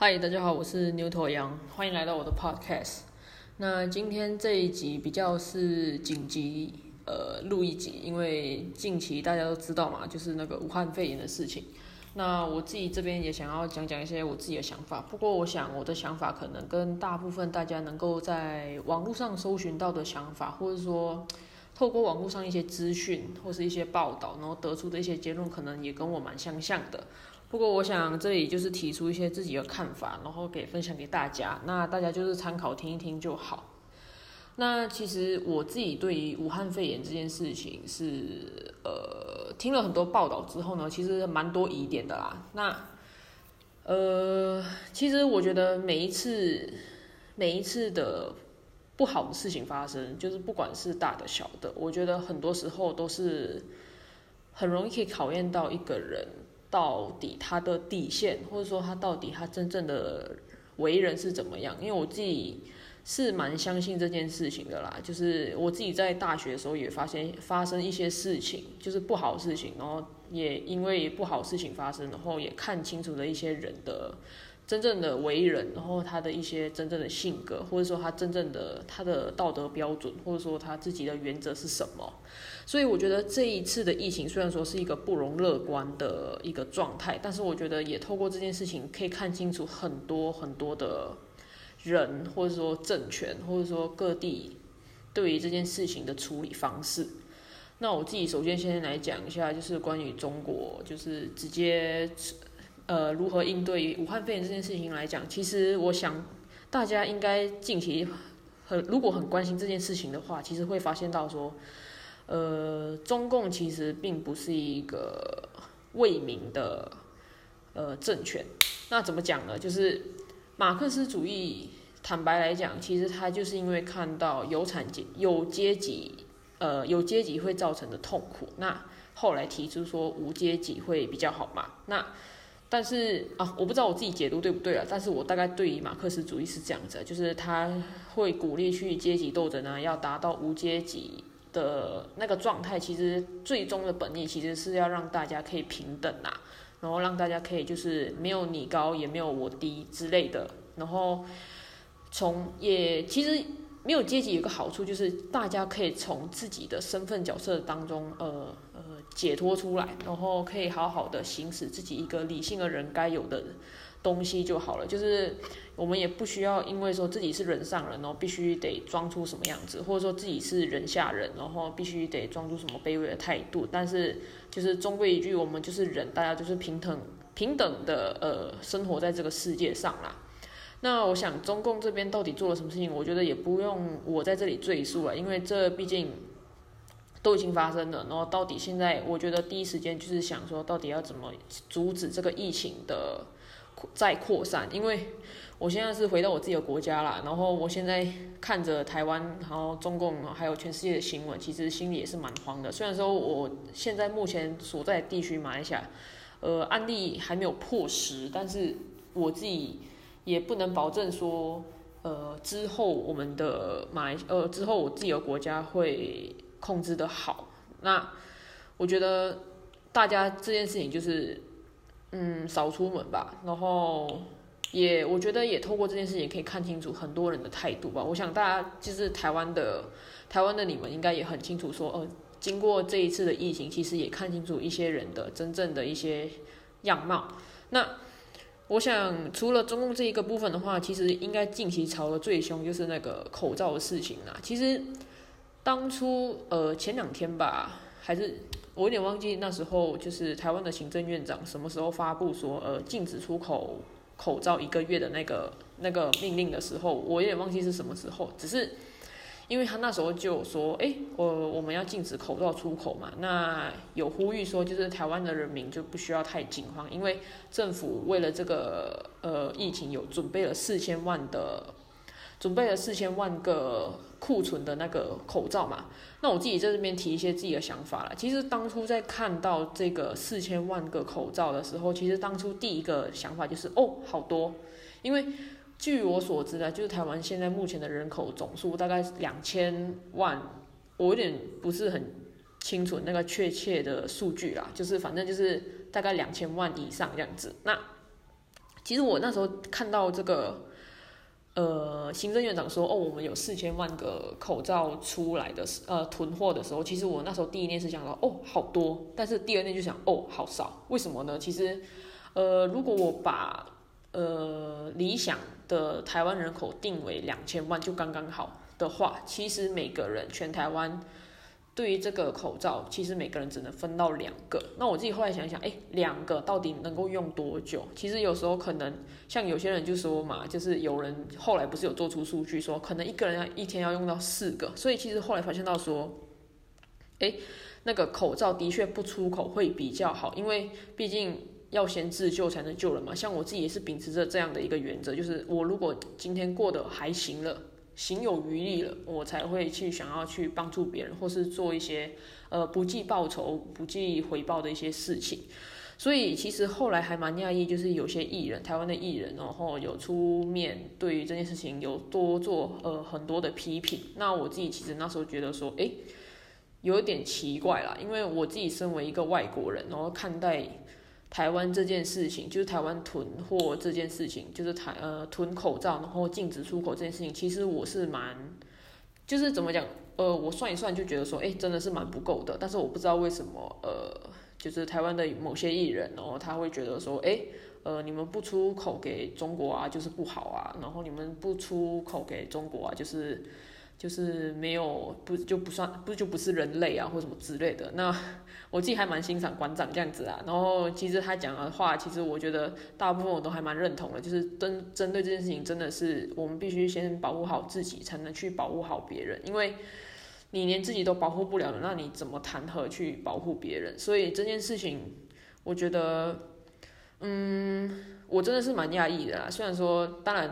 嗨，大家好，我是牛头羊，欢迎来到我的 podcast。那今天这一集比较是紧急，呃，录一集，因为近期大家都知道嘛，就是那个武汉肺炎的事情。那我自己这边也想要讲讲一些我自己的想法，不过我想我的想法可能跟大部分大家能够在网络上搜寻到的想法，或者说透过网络上一些资讯或是一些报道，然后得出的一些结论，可能也跟我蛮相像的。不过，我想这里就是提出一些自己的看法，然后给分享给大家。那大家就是参考听一听就好。那其实我自己对于武汉肺炎这件事情是，呃，听了很多报道之后呢，其实蛮多疑点的啦。那，呃，其实我觉得每一次每一次的不好的事情发生，就是不管是大的小的，我觉得很多时候都是很容易可以考验到一个人。到底他的底线，或者说他到底他真正的为人是怎么样？因为我自己是蛮相信这件事情的啦。就是我自己在大学的时候也发现发生一些事情，就是不好事情，然后也因为不好事情发生，然后也看清楚了一些人的。真正的为人，然后他的一些真正的性格，或者说他真正的他的道德标准，或者说他自己的原则是什么？所以我觉得这一次的疫情虽然说是一个不容乐观的一个状态，但是我觉得也透过这件事情可以看清楚很多很多的人，或者说政权，或者说各地对于这件事情的处理方式。那我自己首先先来讲一下，就是关于中国，就是直接。呃，如何应对武汉肺炎这件事情来讲，其实我想大家应该近期很如果很关心这件事情的话，其实会发现到说，呃，中共其实并不是一个为民的呃政权。那怎么讲呢？就是马克思主义，坦白来讲，其实他就是因为看到有产阶有阶级呃有阶级会造成的痛苦，那后来提出说无阶级会比较好嘛？那但是啊，我不知道我自己解读对不对啊。但是我大概对于马克思主义是这样子，就是他会鼓励去阶级斗争啊，要达到无阶级的那个状态。其实最终的本意其实是要让大家可以平等啊，然后让大家可以就是没有你高也没有我低之类的。然后从也其实没有阶级有个好处就是大家可以从自己的身份角色当中呃。解脱出来，然后可以好好的行使自己一个理性的人该有的东西就好了。就是我们也不需要因为说自己是人上人，然后必须得装出什么样子，或者说自己是人下人，然后必须得装出什么卑微的态度。但是就是终归一句，我们就是人，大家就是平等平等的呃生活在这个世界上啦。那我想中共这边到底做了什么事情，我觉得也不用我在这里赘述了，因为这毕竟。都已经发生了，然后到底现在，我觉得第一时间就是想说，到底要怎么阻止这个疫情的再扩散？因为我现在是回到我自己的国家啦，然后我现在看着台湾，然后中共还有全世界的新闻，其实心里也是蛮慌的。虽然说我现在目前所在地区马来西亚，呃，案例还没有破十，但是我自己也不能保证说，呃，之后我们的马来，呃，之后我自己的国家会。控制的好，那我觉得大家这件事情就是，嗯，少出门吧。然后也，我觉得也透过这件事情可以看清楚很多人的态度吧。我想大家就是台湾的，台湾的你们应该也很清楚，说，呃，经过这一次的疫情，其实也看清楚一些人的真正的一些样貌。那我想，除了中共这一个部分的话，其实应该近期吵得最凶就是那个口罩的事情啦。其实。当初呃前两天吧，还是我有点忘记那时候，就是台湾的行政院长什么时候发布说呃禁止出口口罩一个月的那个那个命令的时候，我有点忘记是什么时候。只是因为他那时候就说，哎，我我们要禁止口罩出口嘛，那有呼吁说，就是台湾的人民就不需要太惊慌，因为政府为了这个呃疫情有准备了四千万的。准备了四千万个库存的那个口罩嘛，那我自己在这边提一些自己的想法了。其实当初在看到这个四千万个口罩的时候，其实当初第一个想法就是哦，好多。因为据我所知的，就是台湾现在目前的人口总数大概两千万，我有点不是很清楚那个确切的数据啦，就是反正就是大概两千万以上这样子。那其实我那时候看到这个。呃，行政院长说，哦，我们有四千万个口罩出来的，呃，囤货的时候，其实我那时候第一念是想到，哦，好多，但是第二念就想，哦，好少，为什么呢？其实，呃，如果我把呃理想的台湾人口定为两千万就刚刚好的话，其实每个人全台湾。对于这个口罩，其实每个人只能分到两个。那我自己后来想想，哎，两个到底能够用多久？其实有时候可能像有些人就说嘛，就是有人后来不是有做出数据说，可能一个人要一天要用到四个。所以其实后来发现到说，哎，那个口罩的确不出口会比较好，因为毕竟要先自救才能救人嘛。像我自己也是秉持着这样的一个原则，就是我如果今天过得还行了。行有余力了，我才会去想要去帮助别人，或是做一些呃不计报酬、不计回报的一些事情。所以其实后来还蛮讶异，就是有些艺人，台湾的艺人，然后有出面对于这件事情有多做呃很多的批评。那我自己其实那时候觉得说，哎，有点奇怪啦，因为我自己身为一个外国人，然后看待。台湾这件事情，就是台湾囤货这件事情，就是台呃囤口罩，然后禁止出口这件事情，其实我是蛮，就是怎么讲，呃，我算一算就觉得说，哎，真的是蛮不够的。但是我不知道为什么，呃，就是台湾的某些艺人，然后他会觉得说，哎，呃，你们不出口给中国啊，就是不好啊，然后你们不出口给中国啊，就是。就是没有不就不算不就不是人类啊或什么之类的。那我自己还蛮欣赏馆长这样子啊。然后其实他讲的话，其实我觉得大部分我都还蛮认同的。就是针针对这件事情，真的是我们必须先保护好自己，才能去保护好别人。因为你连自己都保护不了了，那你怎么谈何去保护别人？所以这件事情，我觉得，嗯，我真的是蛮讶异的啦。虽然说，当然。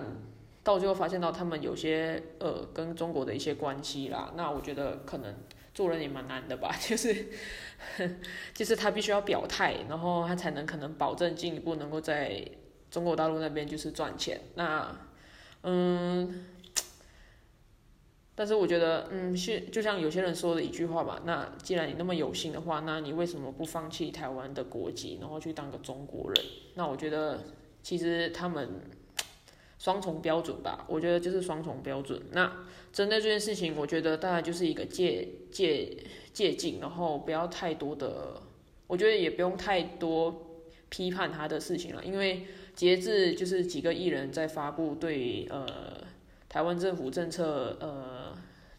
到最后发现到他们有些呃跟中国的一些关系啦，那我觉得可能做人也蛮难的吧，就是 就是他必须要表态，然后他才能可能保证进一步能够在中国大陆那边就是赚钱。那嗯，但是我觉得嗯是就像有些人说的一句话吧，那既然你那么有心的话，那你为什么不放弃台湾的国籍，然后去当个中国人？那我觉得其实他们。双重标准吧，我觉得就是双重标准。那针对这件事情，我觉得大概就是一个借借借镜，然后不要太多的，我觉得也不用太多批判他的事情了，因为截至就是几个艺人在发布对呃台湾政府政策呃。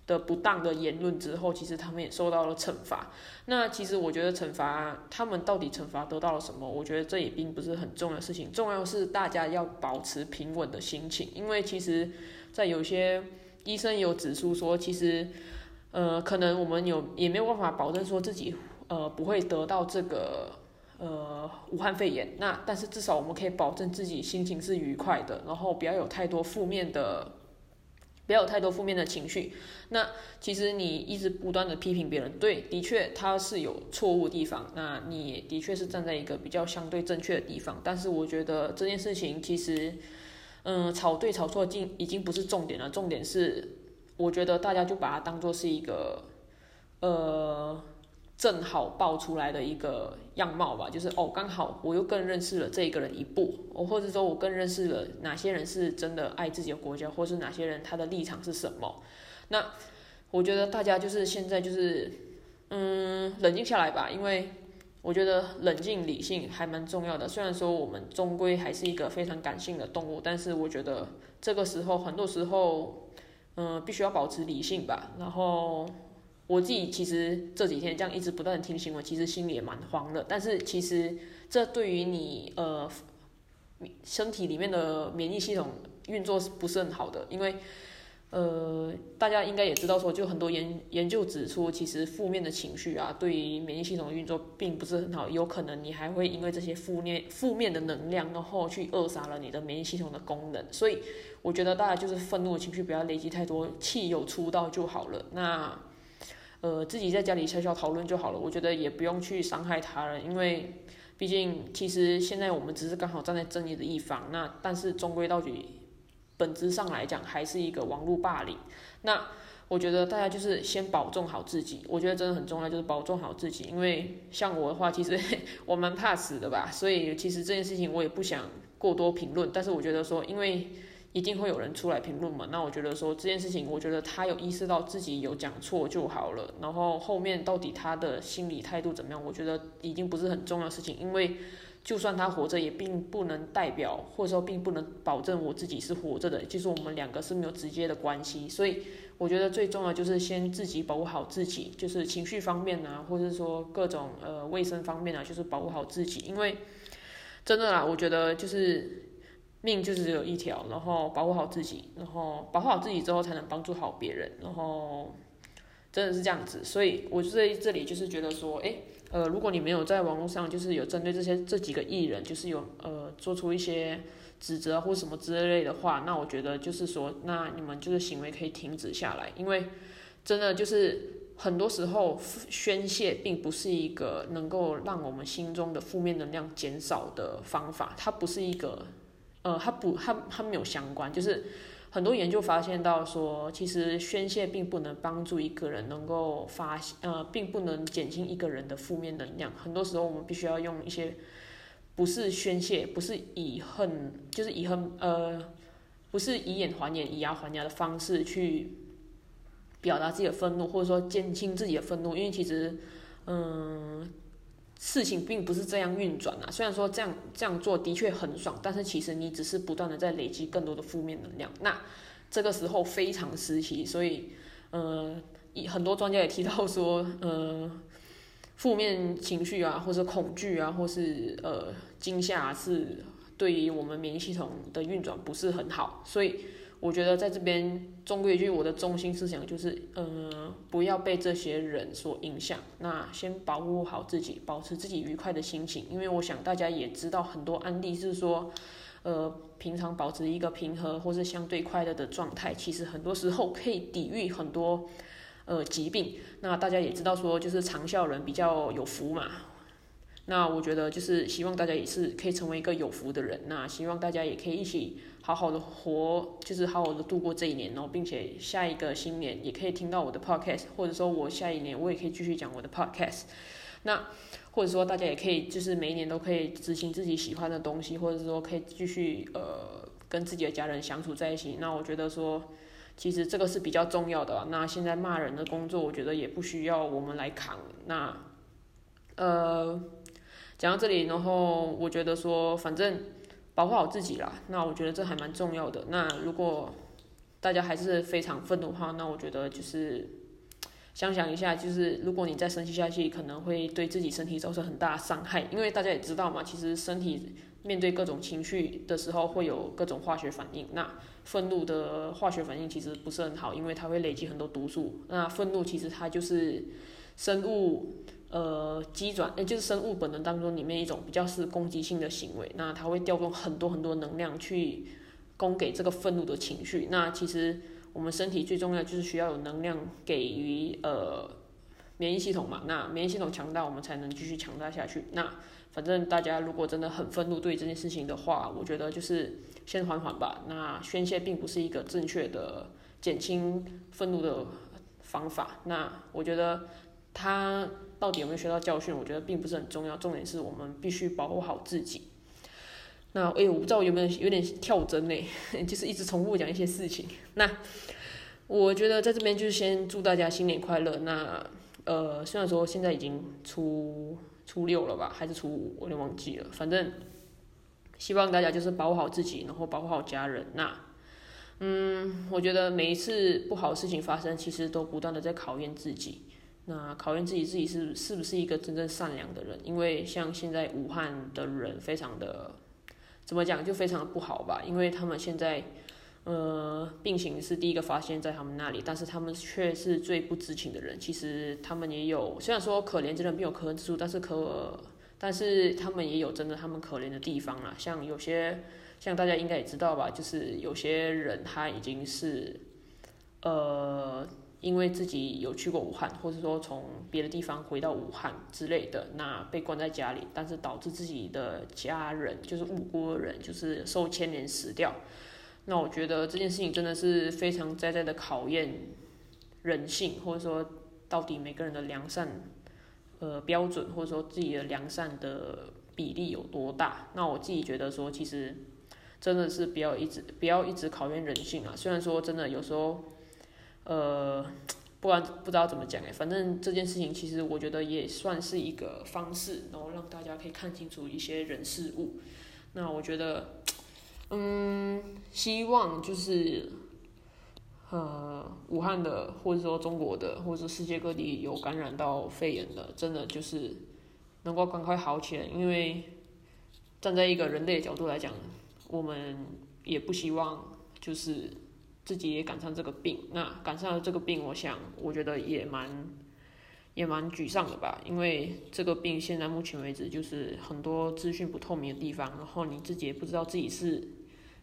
的不当的言论之后，其实他们也受到了惩罚。那其实我觉得惩罚他们到底惩罚得到了什么？我觉得这也并不是很重要的事情。重要是大家要保持平稳的心情，因为其实，在有些医生有指出说，其实，呃，可能我们有也没有办法保证说自己呃不会得到这个呃武汉肺炎。那但是至少我们可以保证自己心情是愉快的，然后不要有太多负面的。不要有太多负面的情绪。那其实你一直不断的批评别人，对，的确他是有错误的地方。那你也的确是站在一个比较相对正确的地方。但是我觉得这件事情其实，嗯，吵对吵错，经已经不是重点了。重点是，我觉得大家就把它当做是一个，呃。正好爆出来的一个样貌吧，就是哦，刚好我又更认识了这一个人一步，哦，或者说我更认识了哪些人是真的爱自己的国家，或是哪些人他的立场是什么。那我觉得大家就是现在就是嗯冷静下来吧，因为我觉得冷静理性还蛮重要的。虽然说我们终归还是一个非常感性的动物，但是我觉得这个时候很多时候嗯必须要保持理性吧，然后。我自己其实这几天这样一直不断的听新闻，其实心里也蛮慌的。但是其实这对于你呃身体里面的免疫系统运作是不是很好的？因为呃大家应该也知道说，就很多研研究指出，其实负面的情绪啊，对于免疫系统的运作并不是很好，有可能你还会因为这些负面负面的能量，然后去扼杀了你的免疫系统的功能。所以我觉得大家就是愤怒的情绪不要累积太多，气有出到就好了。那。呃，自己在家里悄悄讨论就好了。我觉得也不用去伤害他人，因为毕竟其实现在我们只是刚好站在正义的一方。那但是终归到底，本质上来讲还是一个网络霸凌。那我觉得大家就是先保重好自己。我觉得真的很重要，就是保重好自己。因为像我的话，其实 我蛮怕死的吧，所以其实这件事情我也不想过多评论，但是我觉得说，因为一定会有人出来评论嘛，那我觉得说这件事情，我觉得他有意识到自己有讲错就好了，然后后面到底他的心理态度怎么样，我觉得已经不是很重要的事情，因为。就算他活着，也并不能代表，或者说并不能保证我自己是活着的。就是我们两个是没有直接的关系，所以我觉得最重要就是先自己保护好自己，就是情绪方面啊，或者说各种呃卫生方面啊，就是保护好自己。因为真的啦，我觉得就是命就是只有一条，然后保护好自己，然后保护好自己之后才能帮助好别人，然后真的是这样子。所以我就在这里就是觉得说，哎。呃，如果你没有在网络上，就是有针对这些这几个艺人，就是有呃做出一些指责或什么之类的话，那我觉得就是说，那你们就是行为可以停止下来，因为真的就是很多时候宣泄并不是一个能够让我们心中的负面能量减少的方法，它不是一个，呃，它不，它它没有相关，就是。很多研究发现到说，其实宣泄并不能帮助一个人能够发呃，并不能减轻一个人的负面能量。很多时候，我们必须要用一些不是宣泄，不是以恨，就是以恨呃，不是以眼还眼、以牙还牙的方式去表达自己的愤怒，或者说减轻自己的愤怒。因为其实，嗯。事情并不是这样运转啊，虽然说这样这样做的确很爽，但是其实你只是不断的在累积更多的负面能量。那这个时候非常时期，所以，呃，很多专家也提到说，呃，负面情绪啊，或者恐惧啊，或是呃惊吓，是对于我们免疫系统的运转不是很好，所以。我觉得在这边，中规一句，我的中心思想就是，嗯，不要被这些人所影响。那先保护好自己，保持自己愉快的心情。因为我想大家也知道，很多案例是说，呃，平常保持一个平和或是相对快乐的状态，其实很多时候可以抵御很多呃疾病。那大家也知道说，就是长效人比较有福嘛。那我觉得就是希望大家也是可以成为一个有福的人。那希望大家也可以一起。好好的活，就是好好的度过这一年哦，并且下一个新年也可以听到我的 podcast，或者说我下一年我也可以继续讲我的 podcast。那或者说大家也可以就是每一年都可以执行自己喜欢的东西，或者说可以继续呃跟自己的家人相处在一起。那我觉得说其实这个是比较重要的。那现在骂人的工作，我觉得也不需要我们来扛。那呃讲到这里，然后我觉得说反正。保护好自己啦，那我觉得这还蛮重要的。那如果大家还是非常愤怒的话，那我觉得就是想想一下，就是如果你再生气下去，可能会对自己身体造成很大伤害。因为大家也知道嘛，其实身体面对各种情绪的时候，会有各种化学反应。那愤怒的化学反应其实不是很好，因为它会累积很多毒素。那愤怒其实它就是生物。呃，机转，也就是生物本能当中里面一种比较是攻击性的行为，那它会调动很多很多能量去供给这个愤怒的情绪。那其实我们身体最重要就是需要有能量给予呃免疫系统嘛。那免疫系统强大，我们才能继续强大下去。那反正大家如果真的很愤怒对这件事情的话，我觉得就是先缓缓吧。那宣泄并不是一个正确的减轻愤怒的方法。那我觉得他。到底有没有学到教训？我觉得并不是很重要，重点是我们必须保护好自己。那哎，我不知道有没有有点跳针呢，就是一直重复讲一些事情。那我觉得在这边就是先祝大家新年快乐。那呃，虽然说现在已经初初六了吧，还是初五，我有点忘记了。反正希望大家就是保护好自己，然后保护好家人。那嗯，我觉得每一次不好的事情发生，其实都不断的在考验自己。那考验自己，自己是是不是一个真正善良的人？因为像现在武汉的人非常的，怎么讲就非常的不好吧？因为他们现在，呃，病情是第一个发现在他们那里，但是他们却是最不知情的人。其实他们也有，虽然说可怜之人必有可恨之处，但是可，但是他们也有真的他们可怜的地方啦。像有些，像大家应该也知道吧，就是有些人他已经是，呃。因为自己有去过武汉，或者说从别的地方回到武汉之类的，那被关在家里，但是导致自己的家人，就是无辜的人，就是受牵连死掉。那我觉得这件事情真的是非常在在的考验人性，或者说到底每个人的良善呃标准，或者说自己的良善的比例有多大。那我自己觉得说，其实真的是不要一直不要一直考验人性啊。虽然说真的有时候，呃，不然不知道怎么讲哎，反正这件事情其实我觉得也算是一个方式，然后让大家可以看清楚一些人事物。那我觉得，嗯，希望就是。呃，武汉的，或者说中国的，或者说世界各地有感染到肺炎的，真的就是能够赶快好起来。因为站在一个人类的角度来讲，我们也不希望就是自己也赶上这个病。那赶上了这个病，我想我觉得也蛮也蛮沮丧的吧。因为这个病现在目前为止就是很多资讯不透明的地方，然后你自己也不知道自己是。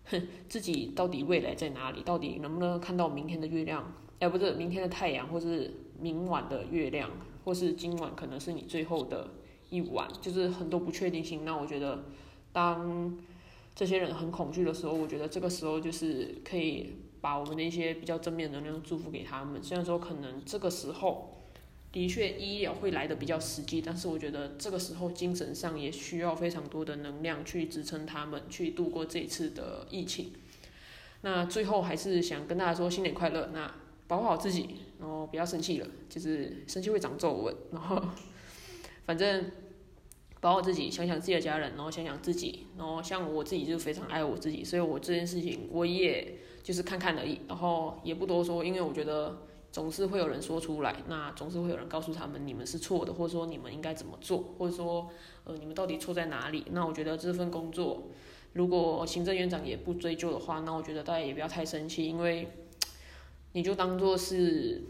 哼，自己到底未来在哪里？到底能不能看到明天的月亮？哎，不是明天的太阳，或是明晚的月亮，或是今晚可能是你最后的一晚，就是很多不确定性。那我觉得，当这些人很恐惧的时候，我觉得这个时候就是可以把我们的一些比较正面能量祝福给他们。虽然说可能这个时候。的确，医疗会来的比较实际，但是我觉得这个时候精神上也需要非常多的能量去支撑他们去度过这一次的疫情。那最后还是想跟大家说新年快乐，那保护好自己，然后不要生气了，就是生气会长皱纹，然后反正保护好自己，想想自己的家人，然后想想自己，然后像我自己就非常爱我自己，所以我这件事情我也就是看看而已，然后也不多说，因为我觉得。总是会有人说出来，那总是会有人告诉他们你们是错的，或者说你们应该怎么做，或者说呃你们到底错在哪里？那我觉得这份工作，如果行政院长也不追究的话，那我觉得大家也不要太生气，因为你就当做是，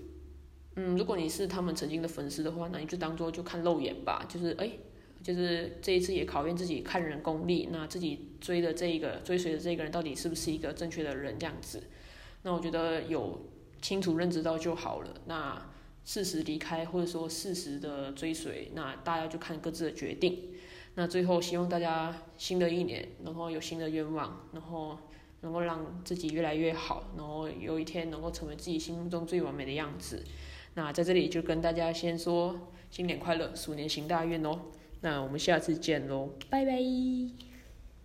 嗯，如果你是他们曾经的粉丝的话，那你就当做就看漏眼吧，就是哎，就是这一次也考验自己看人功力，那自己追的这一个追随的这个人到底是不是一个正确的人这样子？那我觉得有。清楚认知到就好了。那适时离开，或者说适时的追随，那大家就看各自的决定。那最后希望大家新的一年，然后有新的愿望，然后能够让自己越来越好，然后有一天能够成为自己心目中最完美的样子。那在这里就跟大家先说新年快乐，鼠年行大运哦。那我们下次见喽，拜拜。